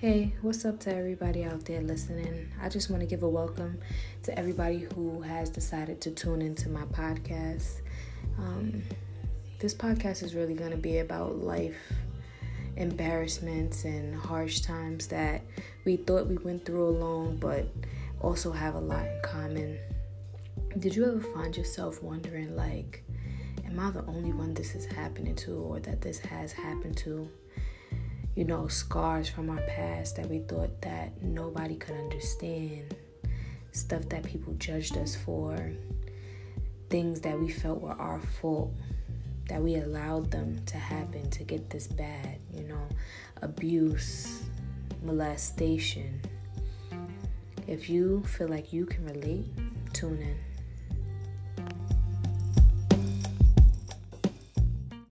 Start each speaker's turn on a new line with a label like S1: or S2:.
S1: Hey, what's up to everybody out there listening? I just want to give a welcome to everybody who has decided to tune into my podcast. Um, this podcast is really going to be about life embarrassments and harsh times that we thought we went through alone, but also have a lot in common. Did you ever find yourself wondering, like, am I the only one this is happening to, or that this has happened to? You know, scars from our past that we thought that nobody could understand, stuff that people judged us for, things that we felt were our fault that we allowed them to happen to get this bad, you know, abuse, molestation. If you feel like you can relate, tune in.